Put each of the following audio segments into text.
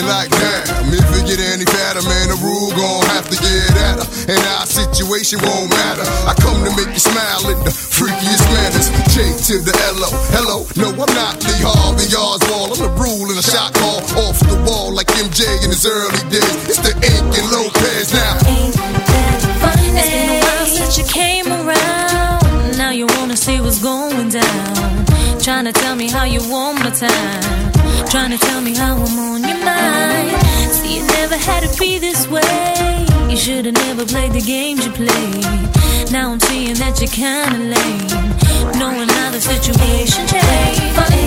me like damn. If it get any fatter, man, the rule gon' have to get at her. And our situation won't matter. I come to make you smile in the freakiest manners. J to the L-O. Hello, no, I'm not Lee Harvey Oswald. I'm the rule and a shot call off the wall like MJ in his early days. It's the Inc. and Lopez now. Ain't that funny? It's been a while since you came around. Now you wanna see what's going down. Trying to tell me how you want my time Trying to tell me how I'm on your mind. See, it never had to be this way. You should have never played the games you played. Now I'm seeing that you're kinda lame. Knowing how the situation changed. Funny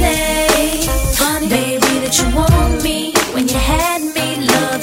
funny baby, that you want me when you had me. Love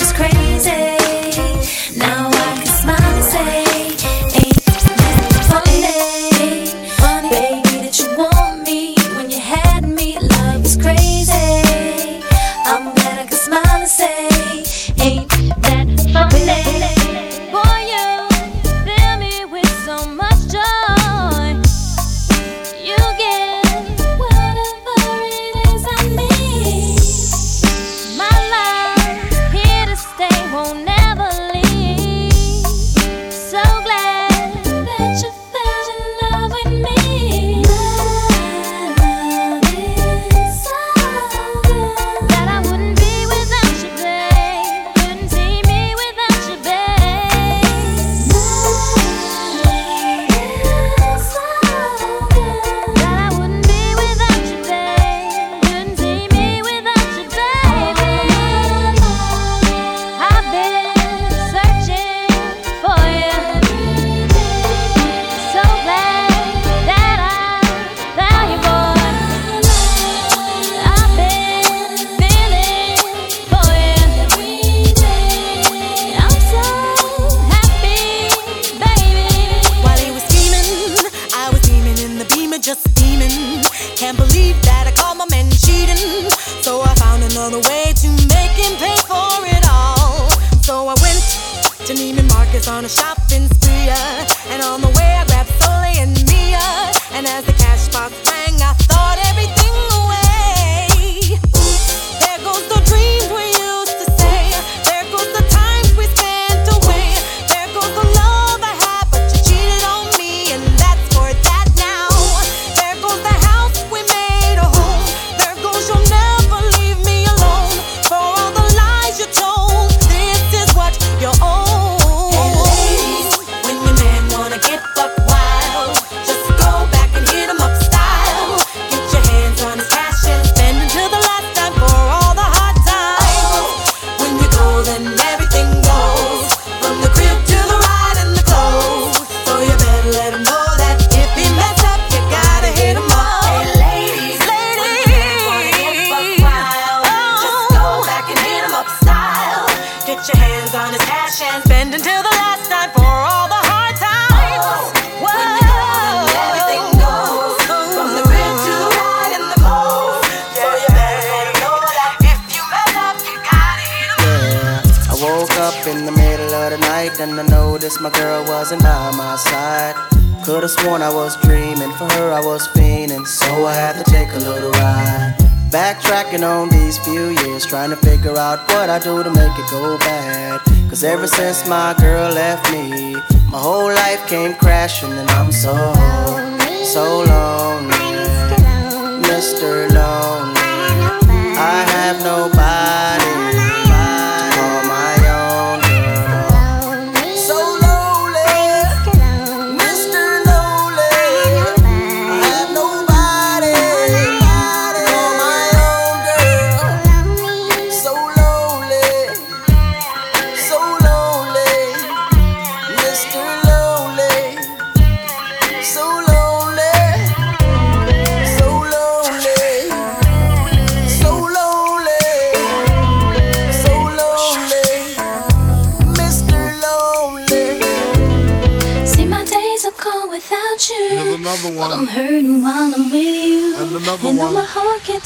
my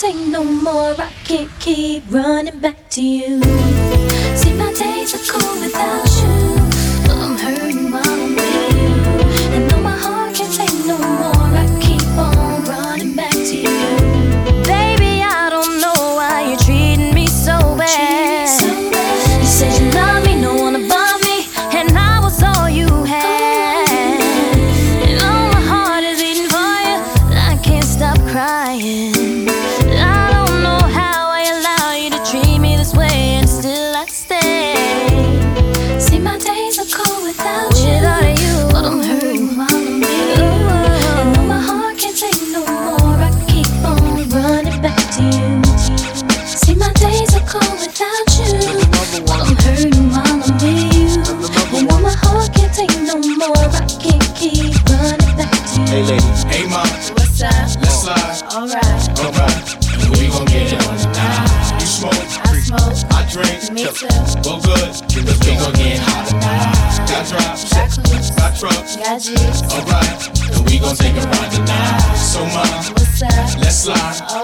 take no more, I can't keep running back You I smoke. I drink. Me too. Well, good, cause we gon' get hot. Got drops, Got trucks. Got G's. Alright, and we gon' take a ride tonight. So, up? let's slide.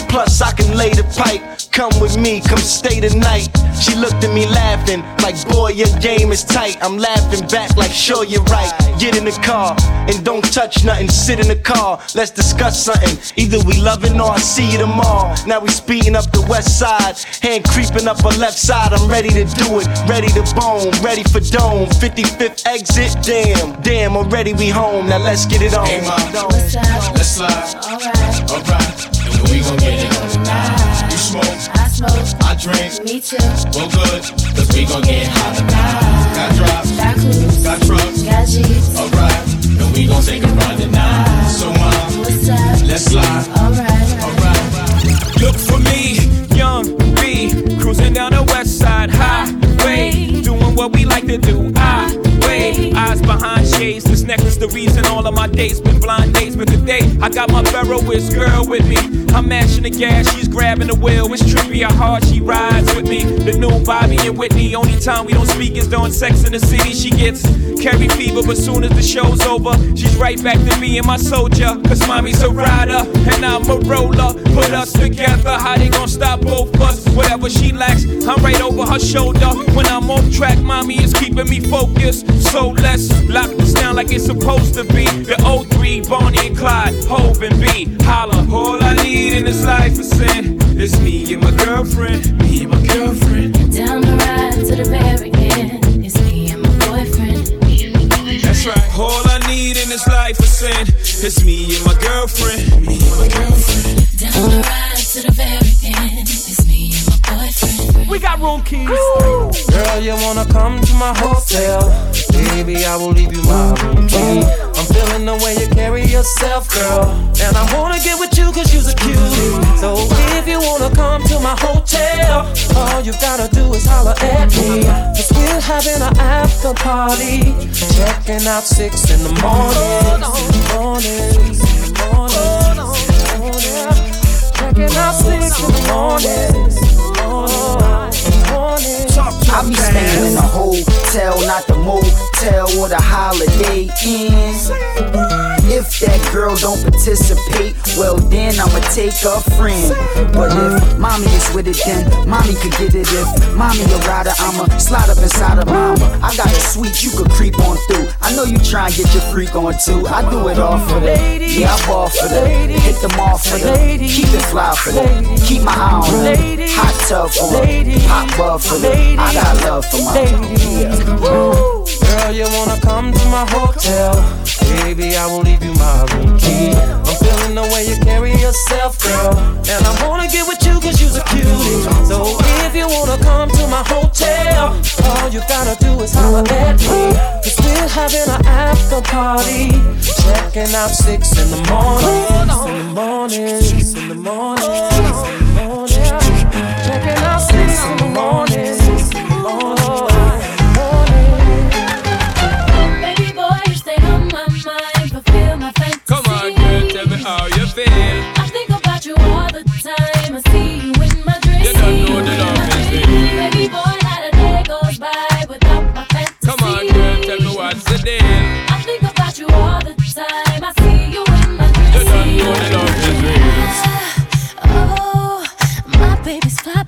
Plus, I can lay the pipe. Come with me, come stay the night. She looked at me laughing, like, boy, your game is tight. I'm laughing back, like, sure, you're right. Get in the car and don't touch nothing. Sit in the car, let's discuss something. Either we loving or I see you tomorrow. Now we speeding up the west side, hand creeping up her left side. I'm ready to do it, ready to bone, ready for dome. 55th exit, damn, damn, already we home. Now let's get it on. Hey, ma, What's up? let's slide. Alright. Alright, and we gon' get it on tonight. You smoke, I smoke. I drink. Me too. Well, good, cause we gon' get hot tonight. Got drops, Got clues. got trucks. Got G's. Alright, and we gon' take a ride tonight. So, ma, What's up? let's slide. Alright. Alright. Look for me, young B, cruising down the the reason all of my dates been blind dates. But today, I got my Ferroist girl with me. I'm mashing the gas, she's grabbing the wheel. It's trippy how hard she rides with me. The new Bobby and Whitney, only time we don't speak is during sex in the city. She gets Carrie fever, but soon as the show's over, she's right back to me and my soldier. Cause mommy's a rider, and I'm a roller. Put us together, how they gonna stop both us? Whatever she lacks, I'm right over her shoulder. When I'm off track, mommy is keeping me focused. So let's lock this down like it's supposed to be. The 03, Bonnie and Clyde, Hov and B. Holla, all I need in this life is sin. It's me and my girlfriend, me and my girlfriend. Down the ride to the very end. It's me and my boyfriend. Me and my boyfriend. That's right. All I need in this life is sin. It's me and my girlfriend, me and my girlfriend. Down the ride to the very end. We got room keys. Girl, you wanna come to my hotel? Baby, I will leave you my room key. I'm feeling the way you carry yourself, girl. And I wanna get with you cause you're a cutie. So if you wanna come to my hotel, all you gotta do is holler at me. Cause we're having an after party. Checking out six in the morning. Morning, morning, morning. Checking out six in the morning. Hotel, not the motel or the holiday inn. If that girl don't participate, well then I'ma take a friend. But if mommy is with it, then mommy could get it. If mommy a rider, I'ma slide up inside of mama. I got a suite you could creep on through. I know you try and get your freak on too. I do it all for that. Yeah, I ball for that. Hit them all for that. Keep it fly for that. Keep my eye on that. Hot tub for that. Hot bub for that. I got love for my Girl, you wanna come to my hotel? Baby, I will leave you my room key. I'm feeling the way you carry yourself, girl. And I wanna get with you cause you're a cutie. So if you wanna come to my hotel, all you gotta do is holler at me. Cause we're having an after party. Checking out six in the morning. In the morning. Six in the morning. Six in the morning. Checking out six in the morning. Deal. I think about you all the time. I see you in my dreams. You don't know the love is real. Oh, my baby's fly,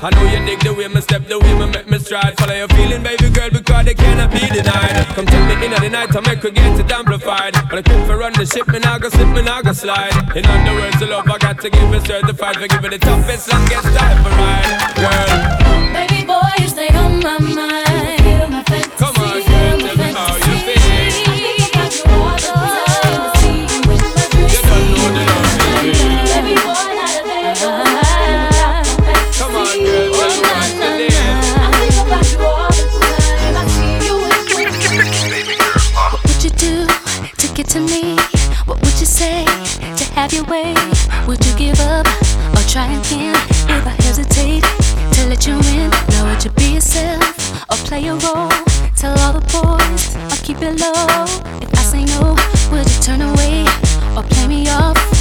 I know you dig the way me step, the way me make me stride. Follow your feeling, baby girl, because they cannot be denied. Come tell me in the night, I make her get it amplified. But I quit for run the ship, me now go slip, me now go slide. In other words, the love I got to give it certified for giving the toughest, longest time for ride. Girl, play a role? Tell all the boys or keep it low. If I say no, would you turn away or play me off?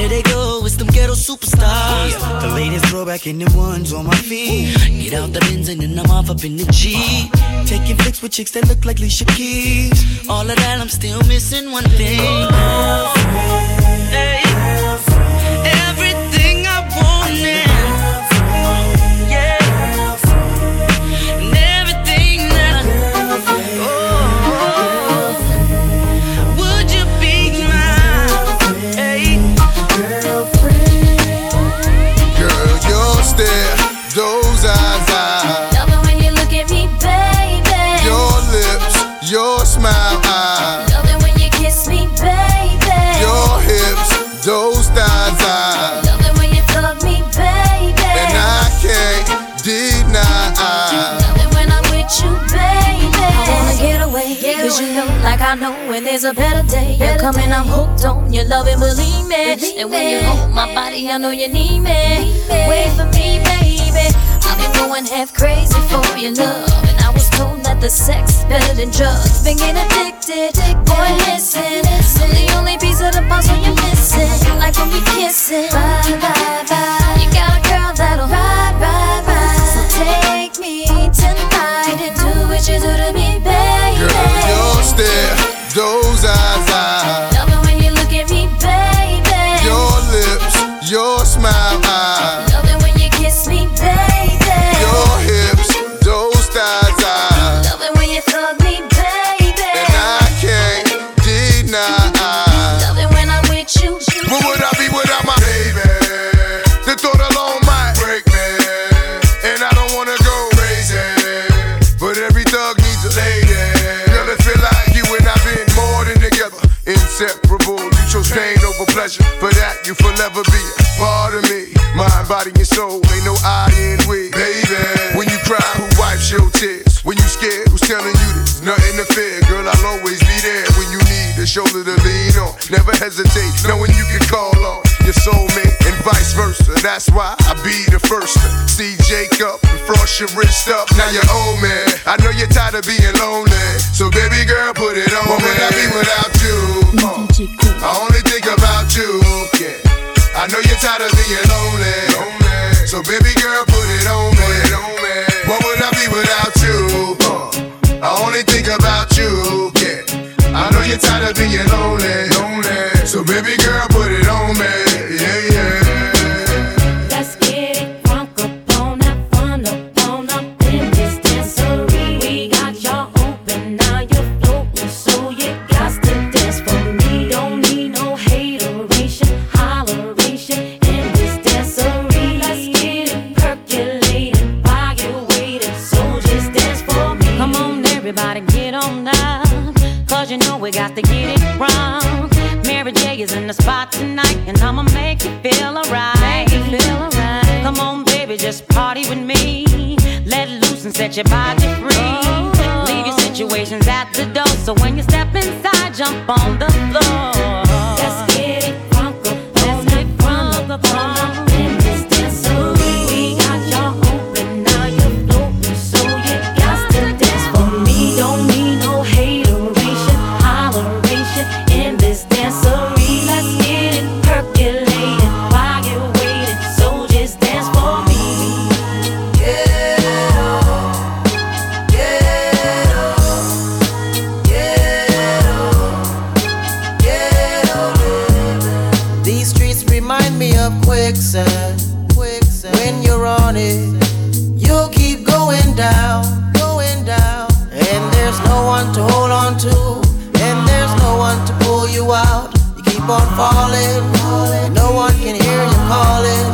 There they go, it's them ghetto superstars. The latest throwback in the ones on my feet. Get out the Benz and then I'm off up in the G. Taking flicks with chicks that look like Alicia Keys. All of that, I'm still missing one thing. Hey. There's a better day. You're coming, I'm hooked on your love and believe me. And when you hold my body, I know you need me. Wait for me, baby. I've been going half crazy for your love. And I was told that the sex is better than drugs. Been getting addicted, boy, listen. I'm the only piece of the puzzle you're missing. Like when we kissing. Bye, bye, bye. Pleasure For that you forever be a part of me Mind, body, and soul, ain't no I in we Baby, when you cry, who wipes your tears? When you scared, who's telling you there's nothing to fear? Girl, I'll always be there when you need a shoulder to lean on Never hesitate, knowing you can call on your soulmate vice versa. That's why I be the first to see Jacob and frost your wrist up. Now you're old man, I know you're tired of being lonely. So baby girl, put it on What would I be without you? Uh, I only think about you, yeah. I know you're tired of being lonely. So baby girl, put it on me. What would I be you'll keep going down, going down. And there's no one to hold on to, and there's no one to pull you out. You keep on falling, no one can hear you calling.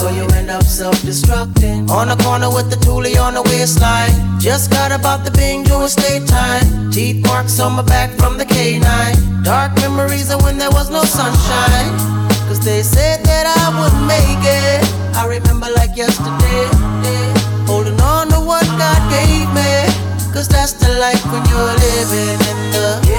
So you end up self-destructing. On the corner with the toolie on the waistline. Just got about the Bing doing state time. Teeth marks on my back from the K9. Dark memories of when there was no sunshine. Cause they said that I would make it. I remember like yesterday. Holding on to what God gave me. Cause that's the life when you're living in the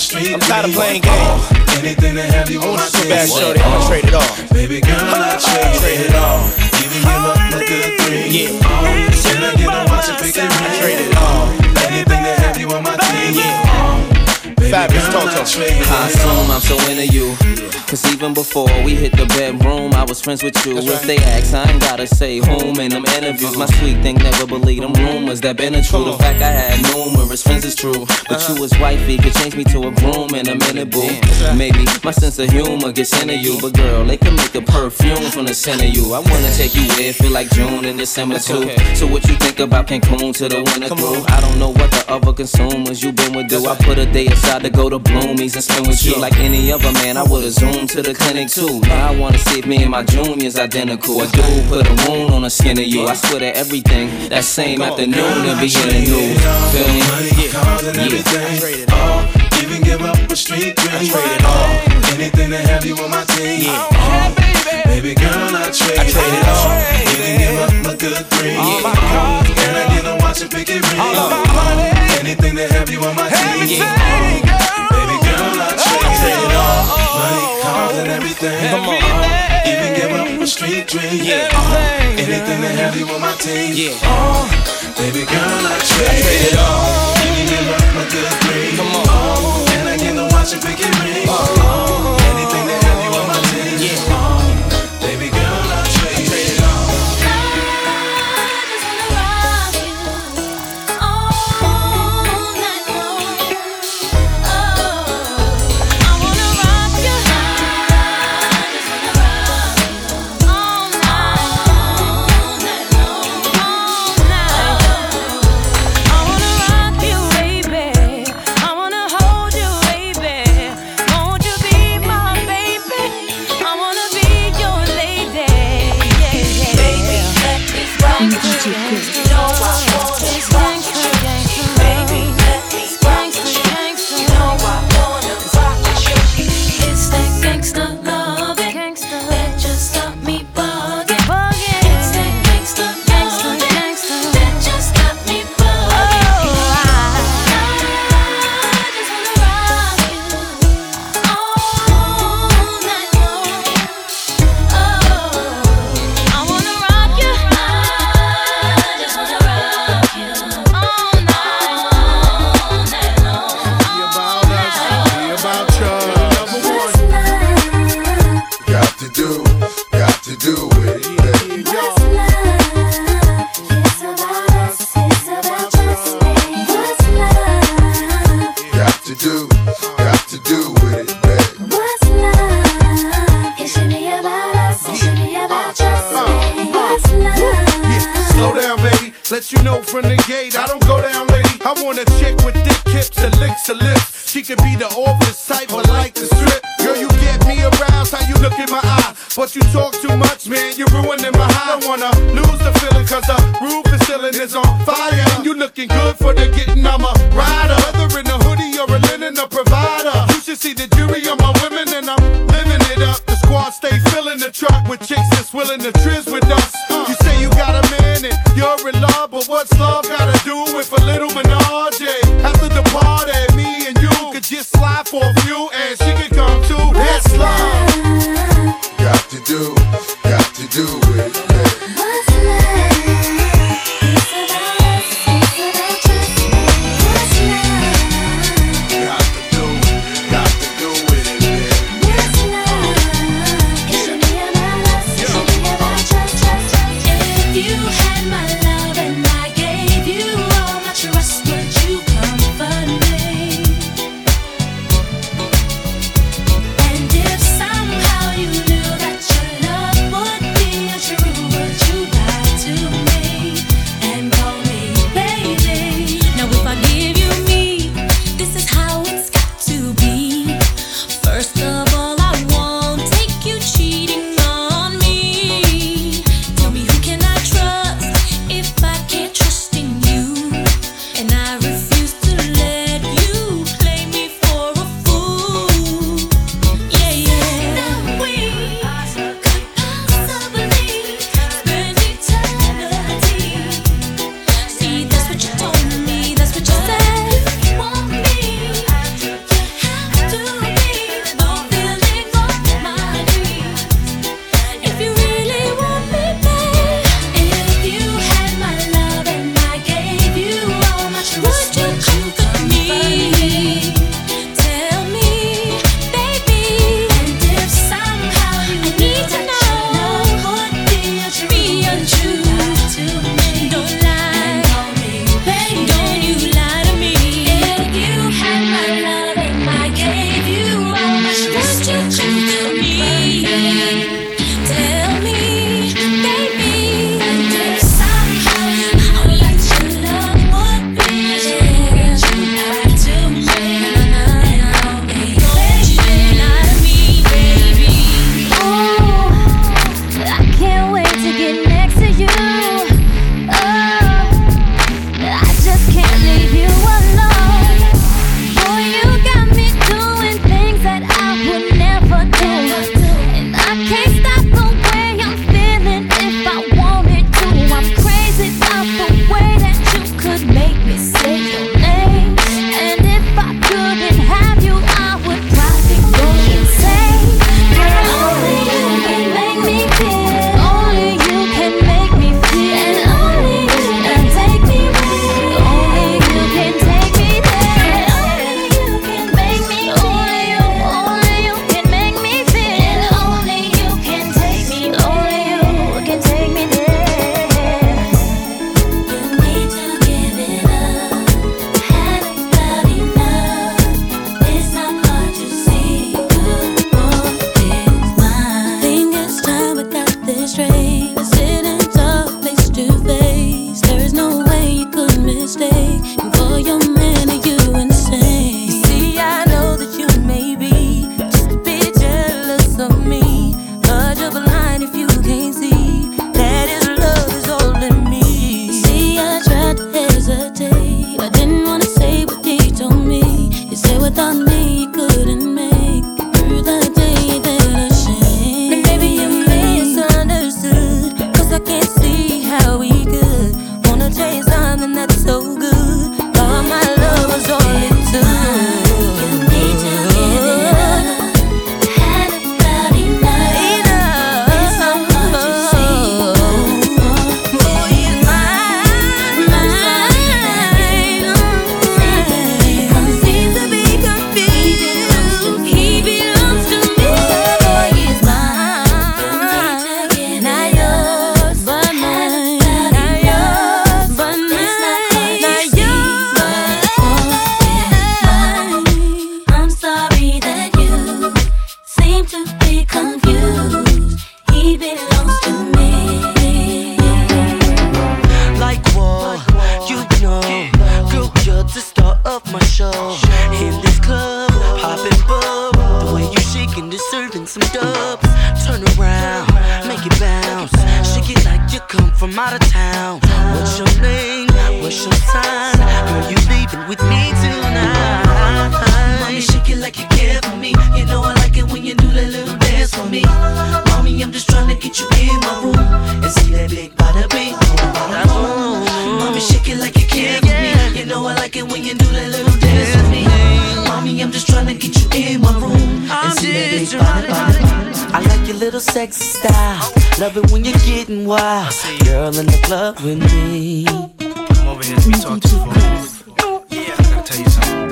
the street I'm tired of we playing want. games. Anything to have you on my Too bad, team. shorty. I'ma trade it all. Baby girl, I trade it all. Even give up a good three. Yeah. All. Can I get a watch and pick it ring? Trade it all. Anything to have you on my team. Yeah. All. Baby Fabolous girl, Toto. I trade it I assume I'm so into you. Cause even before we hit the bedroom, I was friends with you. If they ask, I ain't gotta say whom in them interviews. My sweet thing never believe them rumors that been a true. The fact I had numerous friends is true. But you was wifey, could change me to a groom in a minute, boo. Maybe my sense of humor gets into you. But girl, they can make a perfume from the scent of you. I wanna take you where it feel like June and December too. So what you think about Cancun to the winter through? I don't know what the other consumers you been with do. I put a day aside to go to Bloomies and spend with you like any other man. I would've zoomed to the clinic too. Now I wanna see if me and my junior's identical. A dude put a wound on the skin of you. I swear that everything that same afternoon and beginning new. Feel me? Cars and everything. All, even give up a street dream. All, anything to have you on my team. All, baby girl, I trade, I trade it all. Even give up my good green. All, can I get a watch and pick it ring? All, anything to have you on my team. Baby girl, I trade it all. Money, cars and everything. Even give up a street dream. All, anything to have you my team. All, baby girl, I trade it all. Even give up my good green. Come on. Can I get a watch and pick it ring? Let you know from the gate, I don't go down, lady. I want a chick with thick hips and licks her lips. She could be the office type, but like the strip. Girl, you get me aroused, how you look in my eye. But you talk too much, man, you're ruining my high. I don't wanna lose the feeling, cause the roof is ceiling is on fire. And you looking good for the getting, I'm a rider. Whether in a hoodie or a linen, a provider. You should see the jury on my women, and I'm living it up. The squad stay filling the truck with chicks that's willing to trizz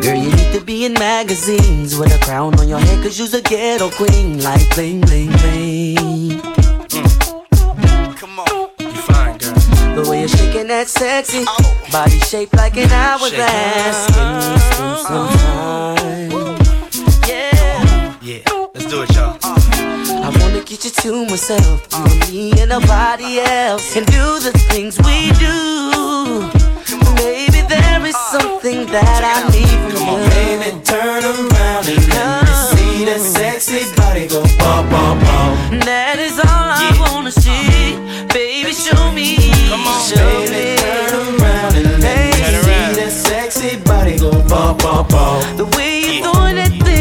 Girl, you need to be in magazines with a crown on your head, cause you's a ghetto queen. Like bling, bling, bling. Come on, you fine, girl. The way you're shaking that sexy oh. body shaped like an hourglass. Give me some, some time. Yeah. Yeah, let's do it, y'all. I wanna get you to myself, you and me and nobody else, and do the things we do. Maybe there is something that I need from Come you. on, baby, turn around and let me see that sexy body go bum, bum, bum. That is all I wanna see. Baby, show me. Come on, show baby, me. turn around and let me see that sexy body go bum, bum, bum. The way you're throwing that thing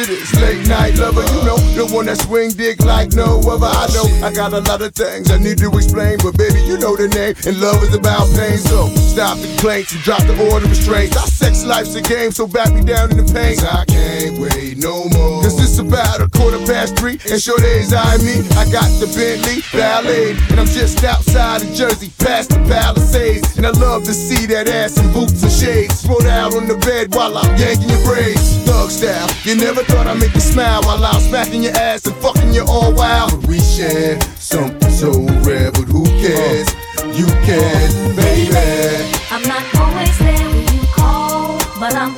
of this late night lover. You know, one that swing dick like no other. I know I got a lot of things I need to explain, but baby, you know the name. And love is about pain, so stop the complaints and drop the order of restraints. Our sex life's a game, so back me down in the pain. I can't wait no more. Cause it's about a quarter past three, and sure days I me. I got the Bentley Ballet, and I'm just outside of Jersey, past the Palisades. And I love to see that ass in boots and shades. Spread out on the bed while I'm yanking your braids. Thug style, you never thought I'd make you smile while I'm smacking your ass and fucking you all wild. But we share something so rare, but who cares? You can, baby. I'm not always there when you call, but I'm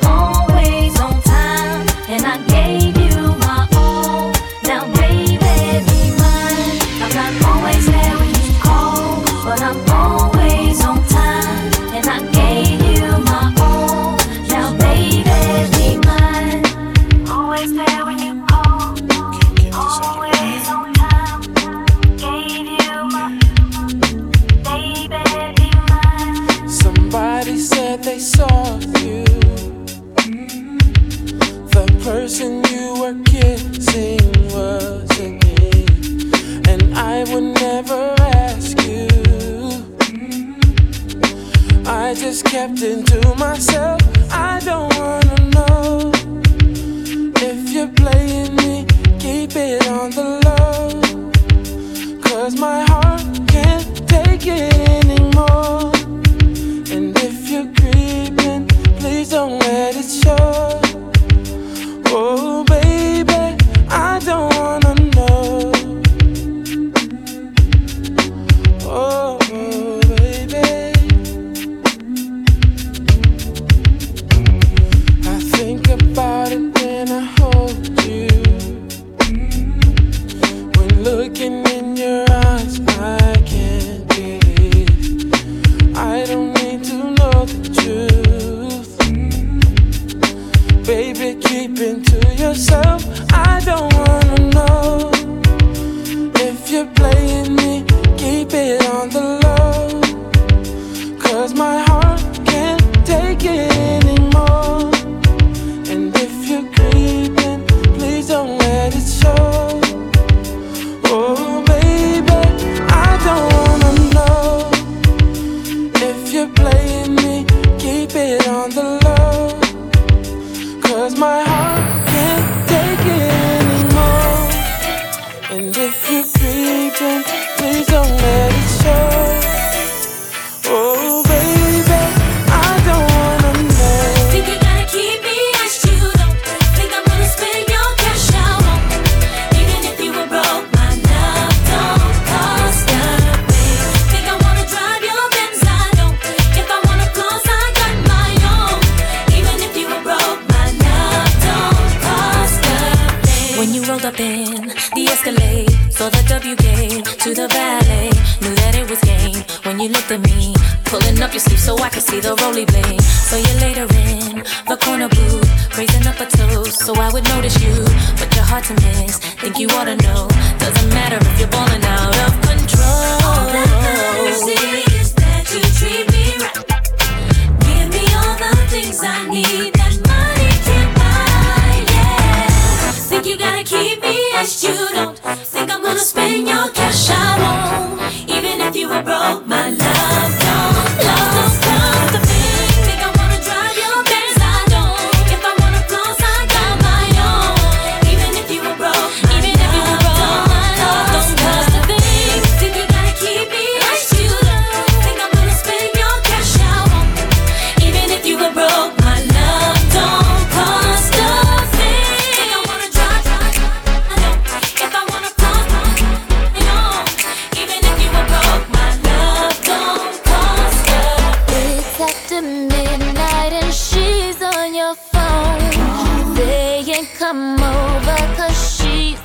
I just kept it to myself. I don't wanna know if you're playing me. Keep it on the low.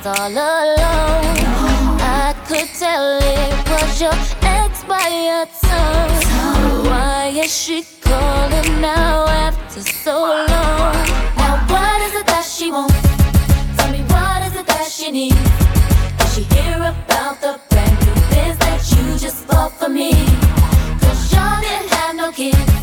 all alone. I could tell it was your ex by your tongue. Why is she calling now after so long? Now, what is it that she wants? Tell me, what is it that she needs? Does she hear about the brand new biz that you just bought for me? Cause y'all didn't have no kids.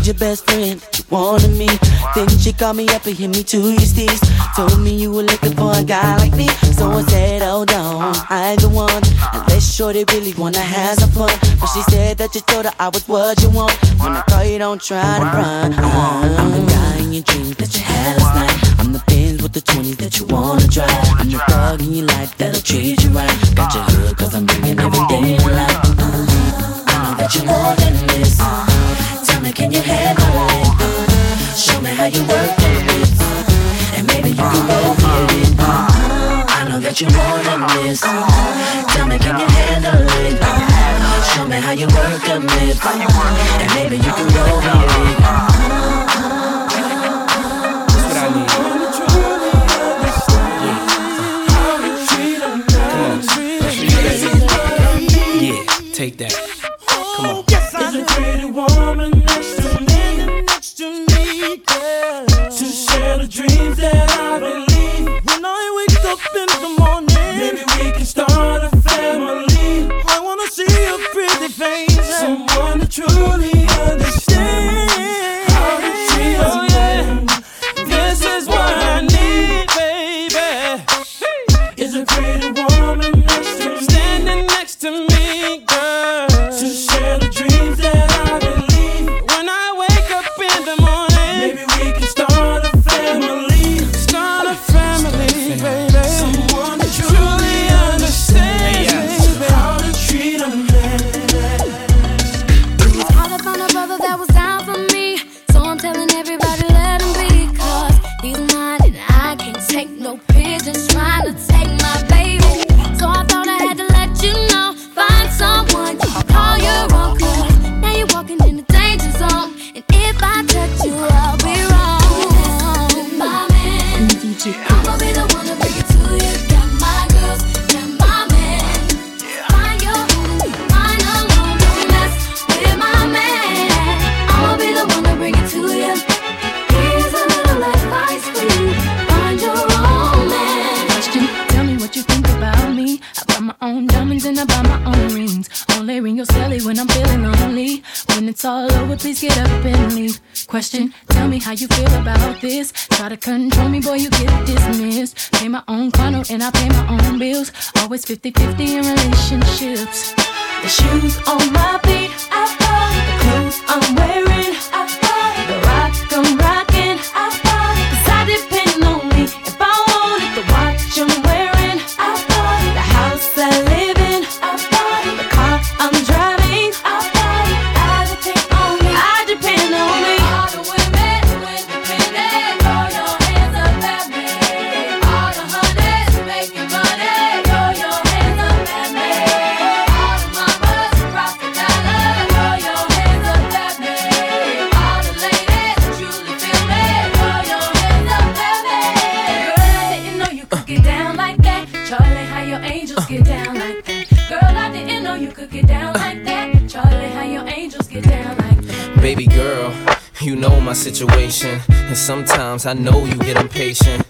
Who's your best friend? You wanted me. Then she called me up and hit me to your steez. Told me you were looking for a guy like me. So I said, oh, hold on, I ain't the one. Unless shorty really wanna have some fun. But she said that you told her I was what you want. When I call you, don't try to run. I'm the guy in your dreams that you had last night. I'm the Benz with the 20s that you wanna drive. I'm the thug in your life that'll treat you right. Got your hood cause I'm bringing everything in life. I know that you more than this me, can you have my life? Uh, show me how you work it, uh, and maybe you can roll with it. Uh, uh, I know that you more than this. Tell me, can you handle it? Show me how you work a myth, and maybe you can roll with it. take that. dreams that I've been situation. And sometimes I know you get impatient.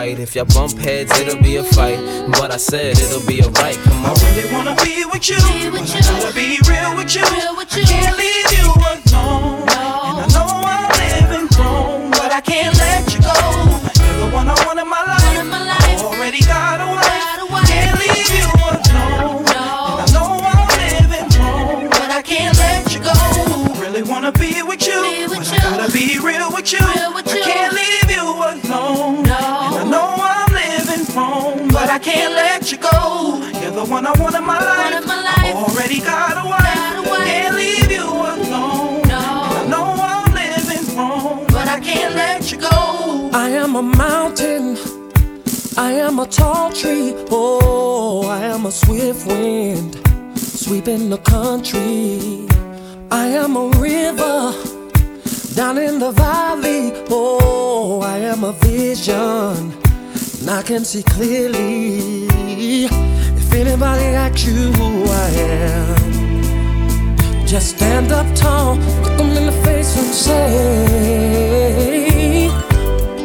if y'all bump heads. It'll be a fight, but I said it'll be alright. Come on. I really wanna be with you, but I gotta be real with you. I can't leave you alone, and I know I'm living wrong, but I can't let you go. You're the one I want in my life. I already got a wife. Can't leave you alone, and I know I'm living wrong, but I can't let you go. Really wanna be with you, but I gotta be real with you. I the one I want in my life. I already got a wife. Can't leave you alone. And I know I'm living wrong, but I can't let you go. I am a mountain. I am a tall tree. Oh, I am a swift wind sweeping the country. I am a river down in the valley. Oh, I am a vision. And I can see clearly. Anybody asks you who I am, just stand up tall, look them in the face and say,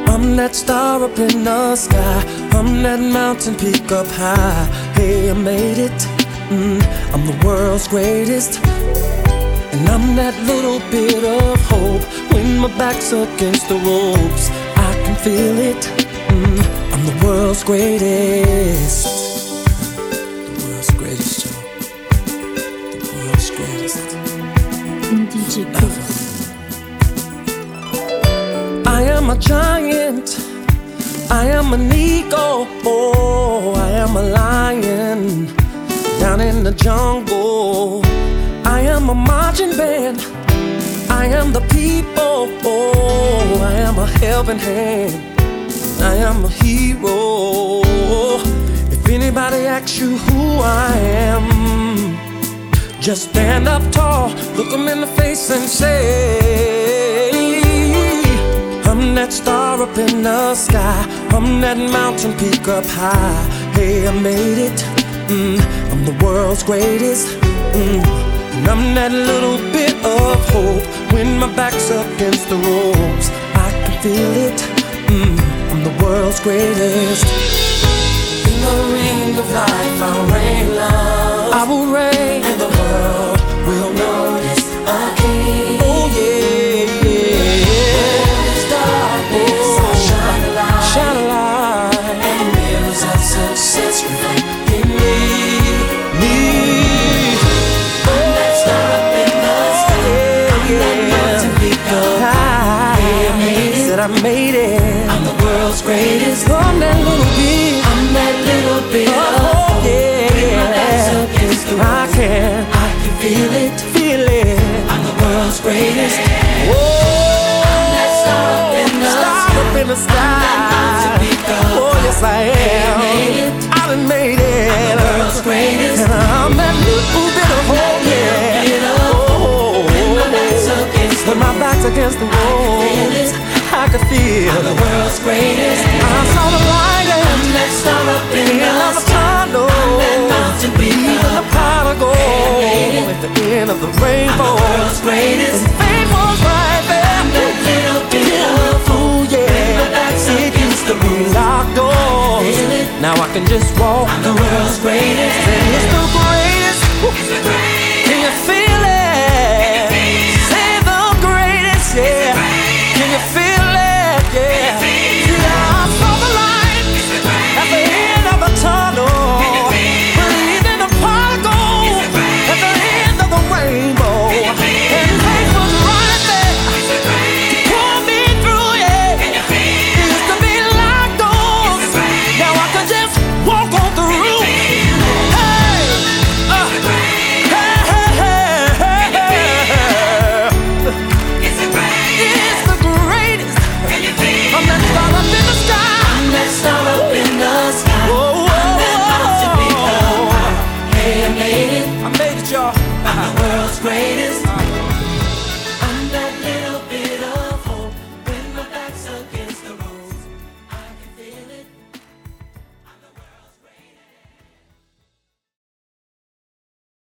I'm that star up in the sky. I'm that mountain peak up high. Hey, I made it. Mm, I'm the world's greatest. And I'm that little bit of hope when my back's against the ropes. I can feel it. Mm, I'm the world's greatest. I am a giant. I am an eagle. Oh, I am a lion down in the jungle. I am a marching band. I am the people. Oh, I am a helping hand. I am a hero. If anybody asks you who I am, just stand up tall, look them in the face and say, I'm that star up in the sky. I'm that mountain peak up high. Hey, I made it. Mm, I'm the world's greatest. Mm, and I'm that little bit of hope when my back's up against the ropes. I can feel it. Mm, I'm the world's greatest. In the ring of life, I'll reign love. I will reign, and the world will notice a king. Oh yeah, yeah. Darkness, oh, I'll shine a light. Shine a light. And mirrors of success reflect in me. Me. I'm that star up in the sky. I'm that mountain peak up high. Yeah, I made it. Said I made it. I'm the world's greatest. is the I can, I can feel it, feel it. I'm the world's greatest. Whoa, I'm that star up in the star sky. Up in the sky. Oh yes, I am. I done made it. I'm the world's greatest. And I'm that little bit of hope. Yeah. When my back's against, when my back's against the wall, I can feel it. I can feel I'm the world's greatest. I saw the light. end of the rainbow. I'm the world's greatest. And fame was right there. Little bit of fool, yeah. My back's against the. Locked doors. Now I can just walk. I'm the world's greatest.